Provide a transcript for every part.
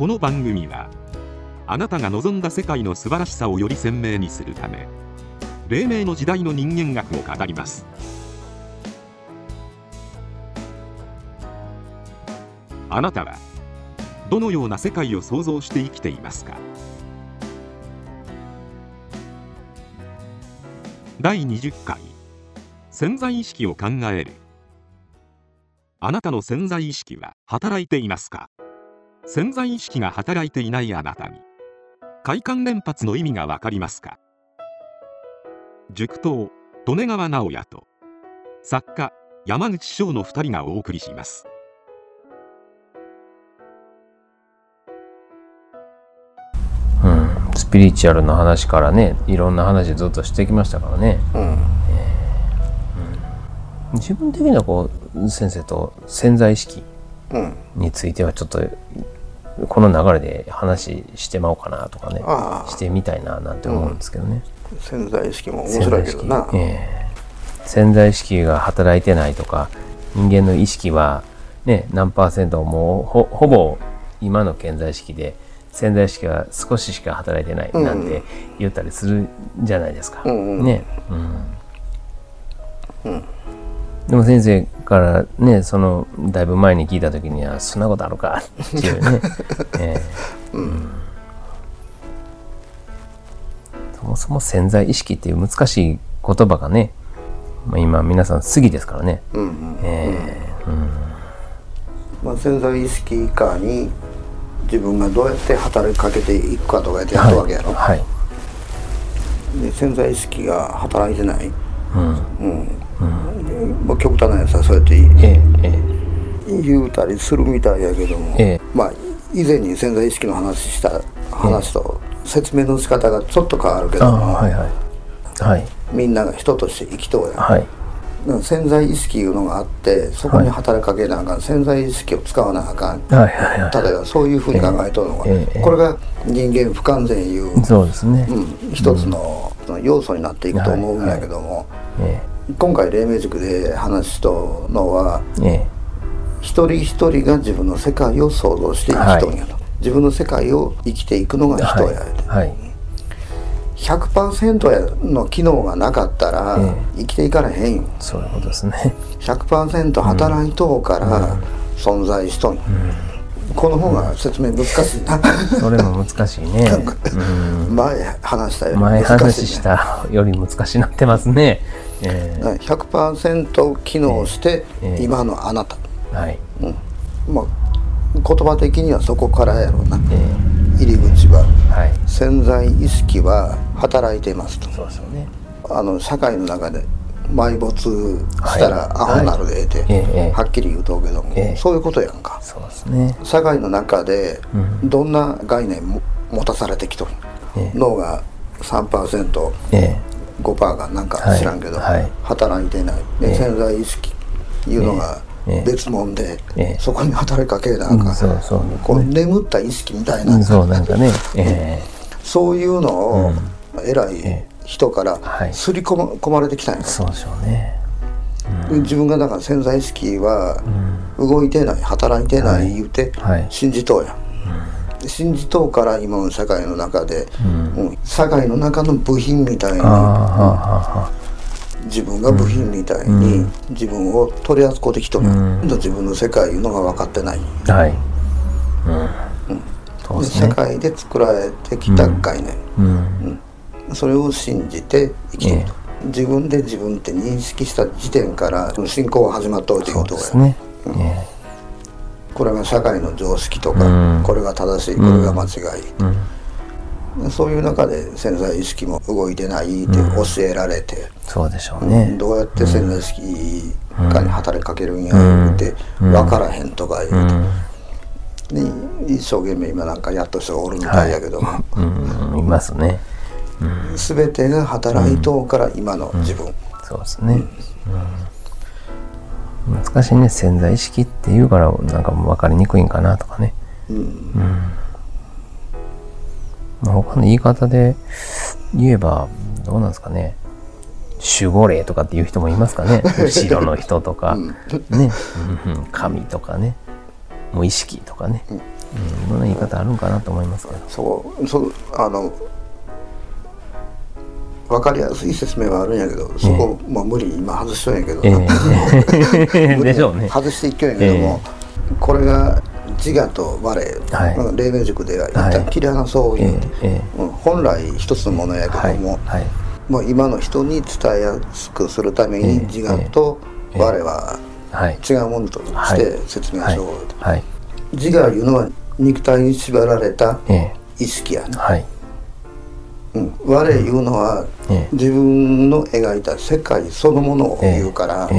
この番組はあなたが望んだ世界の素晴らしさをより鮮明にするため黎明の時代の人間学を語ります。あなたはどのような世界を想像して生きていますか？第20回潜在意識を考える。あなたの潜在意識は働いていますか？潜在意識が働いていないあなたに。快感連発の意味がわかりますか？塾頭利根川直也と作家山口翔の2人がお送りします。うん、スピリチュアルの話からねいろんな話ずっとしてきましたからね、うん。自分的にはこう先生と潜在意識うん。についてはちょっとこの流れで話してまおうかなとかねしてみたいななんて思うんですけどね、潜在意識も面白いけどな。潜在意識。ええ。潜在意識が働いてないとか人間の意識はね何パーセントもうほほぼ今の潜在意識で潜在意識は少ししか働いてないなんて言ったりするじゃないですか。うんうん。ね、うんでも先生からねそのだいぶ前に聞いた時には「そんなことあるか」っていうね、ええ。うん。そもそも潜在意識っていう難しい言葉がね、まあ、今皆さん過ぎですからね、うんうんええ。うん。まあ、潜在意識以下に自分がどうやって働きかけていくかとかやってやったわけやろ、はい、はい。で潜在意識が働いてない、うん。まあ、極端なやつはそうやってえええ言うたりするみたいやけども、ええ。まあ以前に潜在意識の話した話と説明の仕方がちょっと変わるけども、はいはい。はい。みんなが人として生きとうやん。はい。潜在意識いうのがあってそこに働きかけなあかん、潜在意識を使わなあかん。はいはいは例えばそういうふうに考えとるのが、ええこれが人間不完全いう、いそうですね、うん、一つの要素になっていくと思うんやけども、え今回黎明塾で話しとのはええ。一人一人が自分の世界を想像して生きとんやと、自分の世界を生きていくのがえ人やで、はい、はい。100%やの機能がなかったらえ生きていかれへんよ。そういうことですね。100%働いとうから存在しとんよ、この方が説明難しいな。それも難しいね、うん。前話したより前難しい、ね、話したより難しいなってますね。えだから100%機能してええ。今のあなた、ーはい。まあ言葉的にはそこからやろうな。え入り口は。ーはい。潜在意識は働いていますと。そうですよね。あの社会の中で埋没したらはい。アホになるでえて、はっきり言うとうけども、ええ。そういうことやんか。そうですね。社会の中でうどんな概念も持たされてきとる、ええ。脳が 3%5% えがなんか知らんけど、はい。はい働いてない。潜在意識いうのがええ。別物で、ええ。そこに働きかけなん、うんそうそう。こう眠った意識みたいな、えそうなんかね。えそういうのを偉いえ人からはい。刷り込まれてきたんや。ー、そうでしょうね。自分がだから潜在意識は動いてない働いてない。言うてはい。信じとうやん、信じとうから今の社会の中で、うん。社会の中の部品みたいにああ、はあ、は自分が部品みたいに自分を取り扱ってきとる、自分の世界いうのが分かってない、あ、はい。うん。そうです社ね。会で作られてきた概念、うん。それを信じて生きてると、え自分で自分って認識した時点から信仰が始まったといそううところや、ですね。えこれが社会の常識とか、うん。これが正しいこれが間違い。そういう中で潜在意識も動いてないって教えられて、そうでしょうね。どうやって潜在意識がに働きかけるんやうん。言うて、分からへんとか言うて、うん。で一生懸命今なんかやっと人がおるみたいやけども、うん。いますね。全てが働いとうから今の自分、そうですね、うん難しいね潜在意識っていうからなんか分かりにくいんかなとかね、うん。まあ、他の言い方で言えばどうなんですかね。守護霊とかっていう人もいますかね。後ろの人とか、ね、うん。うん。神とかね。無意識とかね、うん、いろんな言い方あるんかなと思いますけど。そうそうあの分かりやすい説明はあるんやけどそこ、まあ、無理に今外しとんやけど、ええ。でしょうね。外していっきょんやけども、これが自我と我、はい。まあ黎明塾では一はい。旦切り離そうえ言うて、ええうん。本来一つのものやえはいけども、はい。まあ、今の人に伝えやすくするためええに自我とええ我ははい。違うものとして説明しようと、はい。自我いうのは肉体に縛られたええ。意識やね、はい。うん、我いうのはええ。自分の描いた世界そのものを言うから、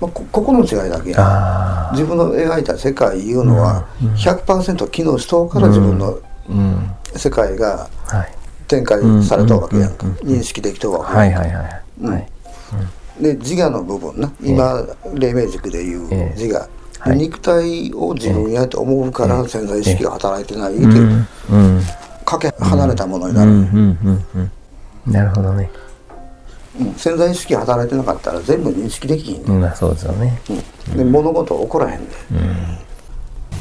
まあ、こここの違いだけや。自分の描いた世界いうのは100%機能しとうから自分のうん。世界がはい。展開されたわけやんか。うん。認識できとうわけやんか。はいはいはいはい。で自我の部分な。今黎明塾でいうええ。自我、はい。肉体を自分やと思うから潜在意識が働いてないってう。いうん。うんかけ離れたものにうなんる、うんうんうんなるほどね。うん。潜在意識働いてなかったら全部認識できひんね、うんまあそうですよね。うん。で物事起こらへんで、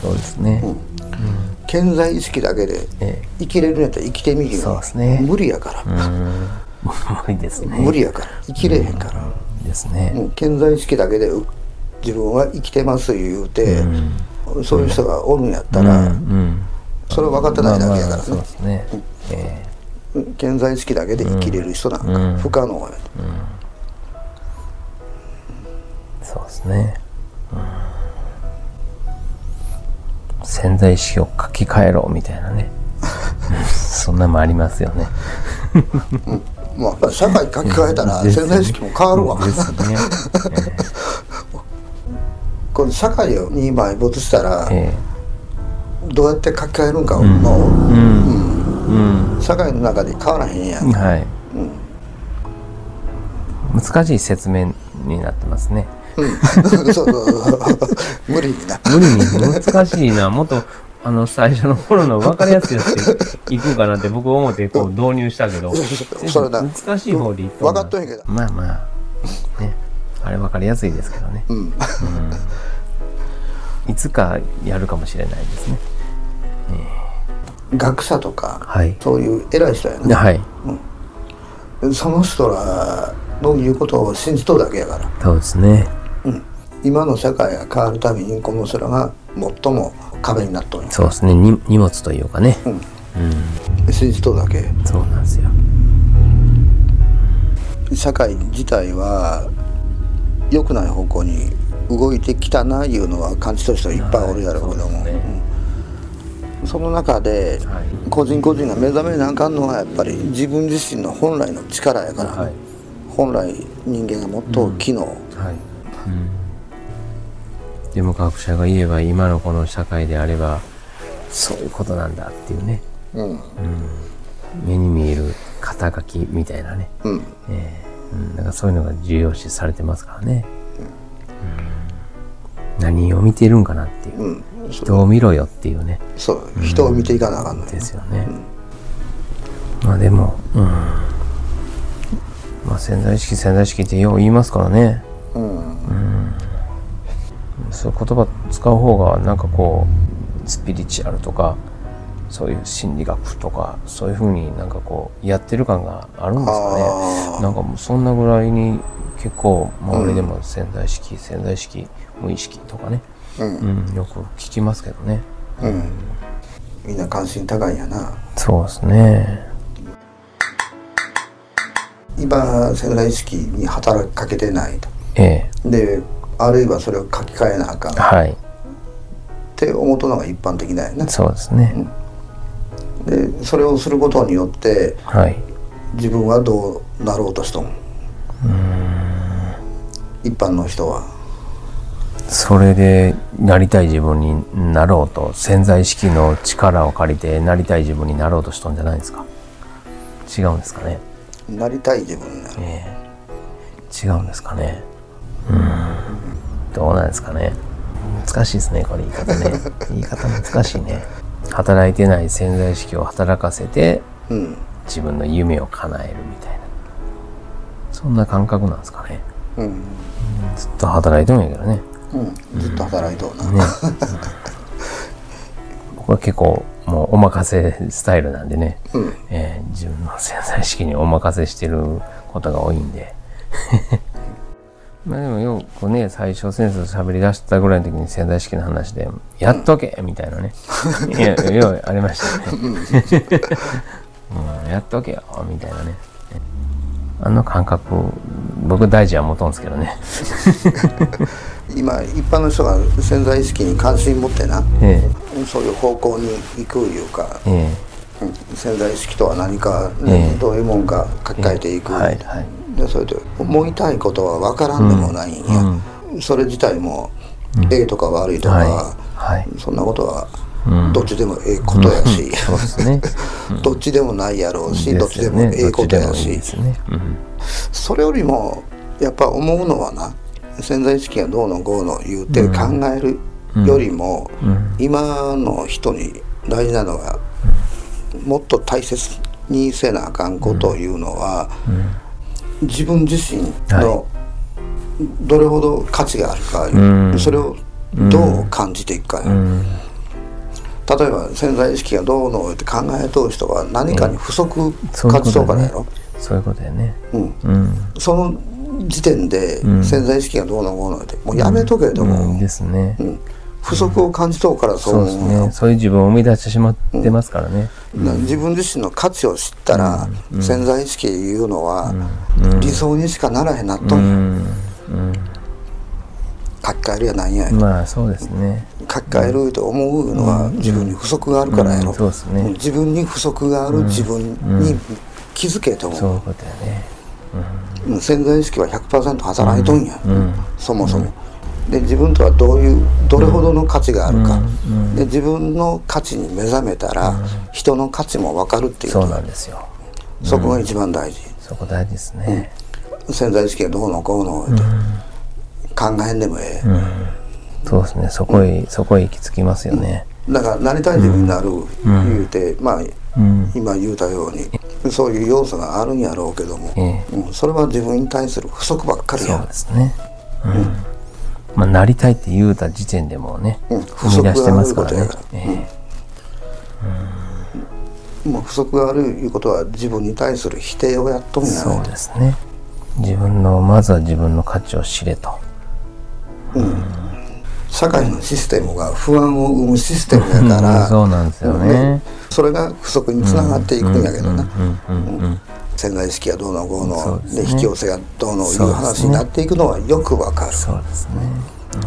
そうですね。潜在意識だけでえ生きれるんやったら生きてみるそうですね。無理やから、うん。無理ですね。無理やから。生きれへんから、ですね。うん。潜在意識だけでう自分は生きてます言うて、そういう人がおるんやったら、うんそれは分かってないだけやからね、まあまあそうですね。えうん。潜在意識だけで生きれる人なんか。不可能や、えそうですね。うん。潜在意識を書き換えろみたいなね。う んそんなもありますよね。まあ社会書き換えたら潜在意識も変わるわ、ですね。この社会に埋没したらえどうやって書き換えるんかもう、えうん。社会の中で変わらへんやん、はい、難しい説明になってますね。そう そうそう。無理にな。無理に。難しいな。もっとあの最初の頃の分かりやすいやつでいくかなって僕思ってこう導入したけど。それな。難しい方でいっ分かっとんやけど。まあまあ。ね。あれ分かりやすいですけどね、うんいつかやるかもしれないですね。学者とか、はい。そういう偉い人やな。はい。その人らの言うことを信じとるだけやから。そうですね。今の社会が変わるためにこの人らが最も壁になっとる。そうですね。に荷物というかね。信じとるだけ。そうなんですよ。社会自体は良くない方向に動いてきたないうのは感じとる人いっぱいおるやろうけども、はいそね。うん。その中ではい。個人個人が目覚めなあかんのはやっぱり自分自身の本来の力やから、はい。本来人間がもっと機能、はい、うん、でも学者が言えば今のこの社会であればそういうことなんだっていうね。うん。目に見える肩書きみたいなね、うん。えー。うん、だからそういうのが重要視されてますからね、うん、何を見てるんかなっていう、うん。人を見ろよっていうね。そう。人を見ていかなあかんのよ。ですよね、まあでもうん。まあ潜在意識潜在意識ってよう言いますからね。うん。そういう言葉使う方がなんかこうスピリチュアルとかそういう心理学とかそういうふうになんかこうやってる感があるんですかね。なんかもうそんなぐらいに結構周りでも潜在意識、潜在意識無意識とかね、うん。うん、よく聞きますけどね。うん。みんな関心高いんやな。そうですね。今潜在意識に働きかけてないと。ええ。であるいはそれを書き換えなあかん。っはい。て思うとのが一般的なんやな。そうですね、でそれをすることによってはい。自分はどうなろうとしとん？一般の人は。それでなりたい自分になろうと潜在意識の力を借りてなりたい自分になろうとしとんじゃないですか？違うんですかね？なりたい自分になるええ。違うんですかね？うん。どうなんですかね？難しいですねこれ言い方ね。言い方難しいね。働いてない潜在意識を働かせてうん。自分の夢を叶えるみたいな。そんな感覚なんですかね？うん、ずっと働いてもいいけどね。うん、ずっと働いとうな、ね。僕は結構もうお任せスタイルなんでね、うん。えー自分の潜在意識にお任せしてることが多いんで。まあでもよくね最初先生と喋り出したぐらいの時に潜在意識の話で「やっとけ!」みたいなね。いやようありましたよね、うん、やっとけよみたいなねあの感覚僕大事は持とんですけどね。今一般の人が潜在意識に関心持ってな。えそういう方向に行くいうか、ええ。うん。潜在意識とは何か、ねええ。どういうもんか書き換えていく、はいはい。でそれで思いたいことは分からんでもないんや、それ自体も、ええとか悪いとか、はい。はい。そんなことはうんどっちでもええことやし、どっちでもないやろうし、どっちでもええことやし。それよりもやっぱ思うのはな潜在意識がどうのこうの言うて考えるよりも、うん。今の人に大事なのは、もっと大切にせなあかんこというのは、自分自身のどれほど価値があるか、うん。それをどう感じていくか例えば潜在意識がどうのって考えとる人は何かに不足そういう感じとうことだねからやろ、そういうことだよね。うん、うん。その時点でん。潜在意識がどうのこうのってもうやめとけとも、う。ん。ですね。うん。不足を感じとうからそうそうですね。そういう自分を生み出してしまってますからね。自分自身の価値を知ったら、潜在意識いうのは、理想にしかならへんなっとう。んん書き換えるやなんや、うんまあそうですね。書き換えると思うのは自分に不足があるからやろ、うん。そうですね。自分に不足がある自分に気づけと思う、そういうことやね。うん。潜在意識は100%働いとんや、うん。そもそも。で自分とはどういうどれほどの価値があるか、で自分の価値に目覚めたら、人の価値も分かるっていうそうなんですよ。そこが一番大事、そこ大事ですね。潜在意識がどうのこうのって、考えんでもええ、そうですね。そこへそこへ行き着きますよね。だからなりたい自分になる言うて、まあうん。今言うたようにそういう要素があるんやろうけども、えうん。それは自分に対する不足ばっかりそうやですね。うん。まあなりたいって言うた時点でもうねうん。生み出してますからね。もう不足があるいうことは自分に対する否定をやっとんやえそうですね。自分のまずは自分の価値を知れと社会のシステムが不安を生むシステムやから、うんそうなんですよね。それが不足につながっていくんやけどな、うんうんうん潜在意識がどうのこうそのうね。で引き寄せがどうのいう話になっていくのはよくわかる。そうですね。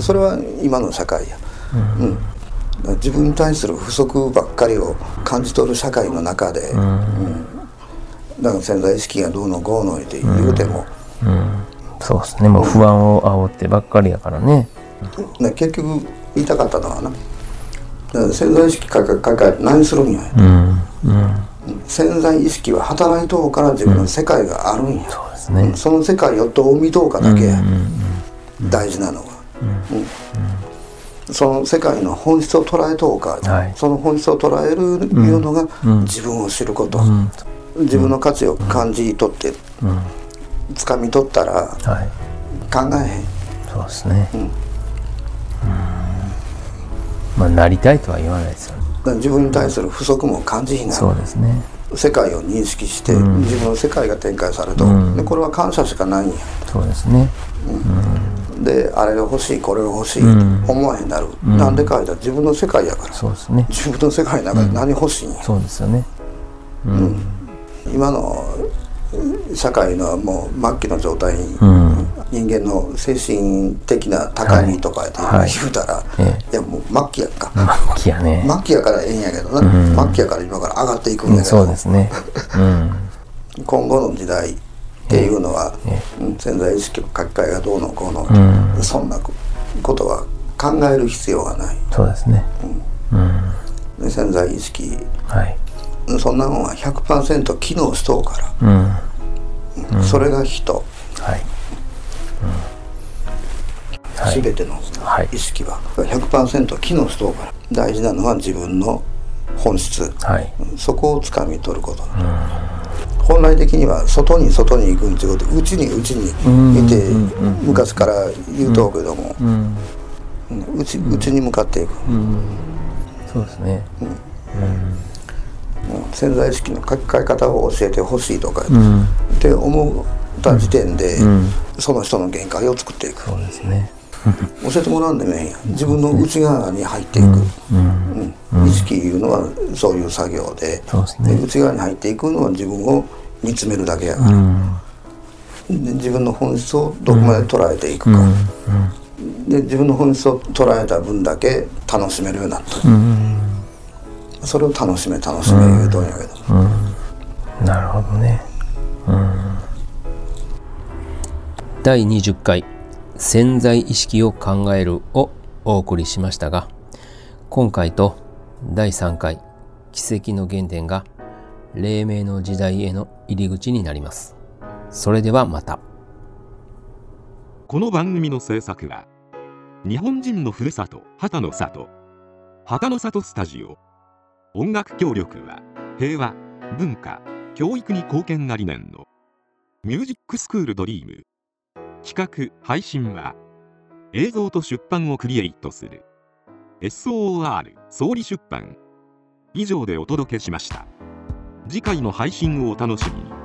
それは今の社会や、うん。だから自分に対する不足ばっかりを感じ取る社会の中で、うん。だから潜在意識がどうのこうのって言うても、うんそうですね。もう不安を煽ってばっかりやからね。ね結局言いたかったのはな。潜在意識かかかか何するんや、うん。うん。潜在意識は働いとうから自分の世界があるんや、そうですね。その世界をどう見とうかだけや、大事なのは、うん。その世界の本質を捉えとうか、はい。その本質を捉えるいうのが自分を知ること、うん。自分の価値を感じ取って。うん掴み取ったらはい。考えへん。そうですね。うん。まあなりたいとは言わないですよね。自分に対する不足も感じひんなそうですね。世界を認識して、自分の世界が展開されると、うん。でこれは感謝しかないんや。そうですね。であれが欲しいこれが欲しい、うん。思わへんなる、なんでかいたら自分の世界やから。そうですね。自分の世界の中で何欲しいんや、そうですよね。今の社会のもう末期の状態に、うん。人間の精神的な高みとかではい。言うたら、えいやもう末期やんか、末期やね。末期やからええんやけどな、末期やから今から上がっていくんうんやけど、そうですね。うん。今後の時代っていうのは、うん潜在意識の書き換えがどうのこうの、ん。そんなことは考える必要がない。そうですね。うん。で潜在意識。はい。そんなもんは100%機能しとうから、うんそれが人、はい。はい。全てのはい。意識は。100%機能しとうから。大事なのは自分の本質。はい。そこをつかみ取ること、本来的には外に外に行くんちゅうことで内に内にいて昔から言うとうけども、うん。内内に向かっていく、そうですね。もう潜在意識の書き換え方を教えてほしいとか、うん。って思った時点で、うん。その人の限界を作っていく。そうですね。教えてもらうんでもええん。や自分の内側に入っていく、うん。うん。意識いうのはそういう作業で。ですね。で内側に入っていくのは自分を見つめるだけやかうら、自分の本質をどこまで捉えていくか、うん。で自分の本質を捉えた分だけ楽しめるようになった、うんそれを楽しめ楽しめ言うとんやけど、うん。なるほどね。うん。第20回潜在意識を考えるをお送りしましたが今回と第3回奇跡の原点が黎明の時代への入り口になります。それではまた。この番組の制作は日本人のふるさと旗の里旗の里スタジオ音楽協力は平和文化教育に貢献が理念の。ミュージックスクールドリーム。企画配信は映像と出版をクリエイトする。SOR 総理出版。以上でお届けしました。次回の配信をお楽しみに。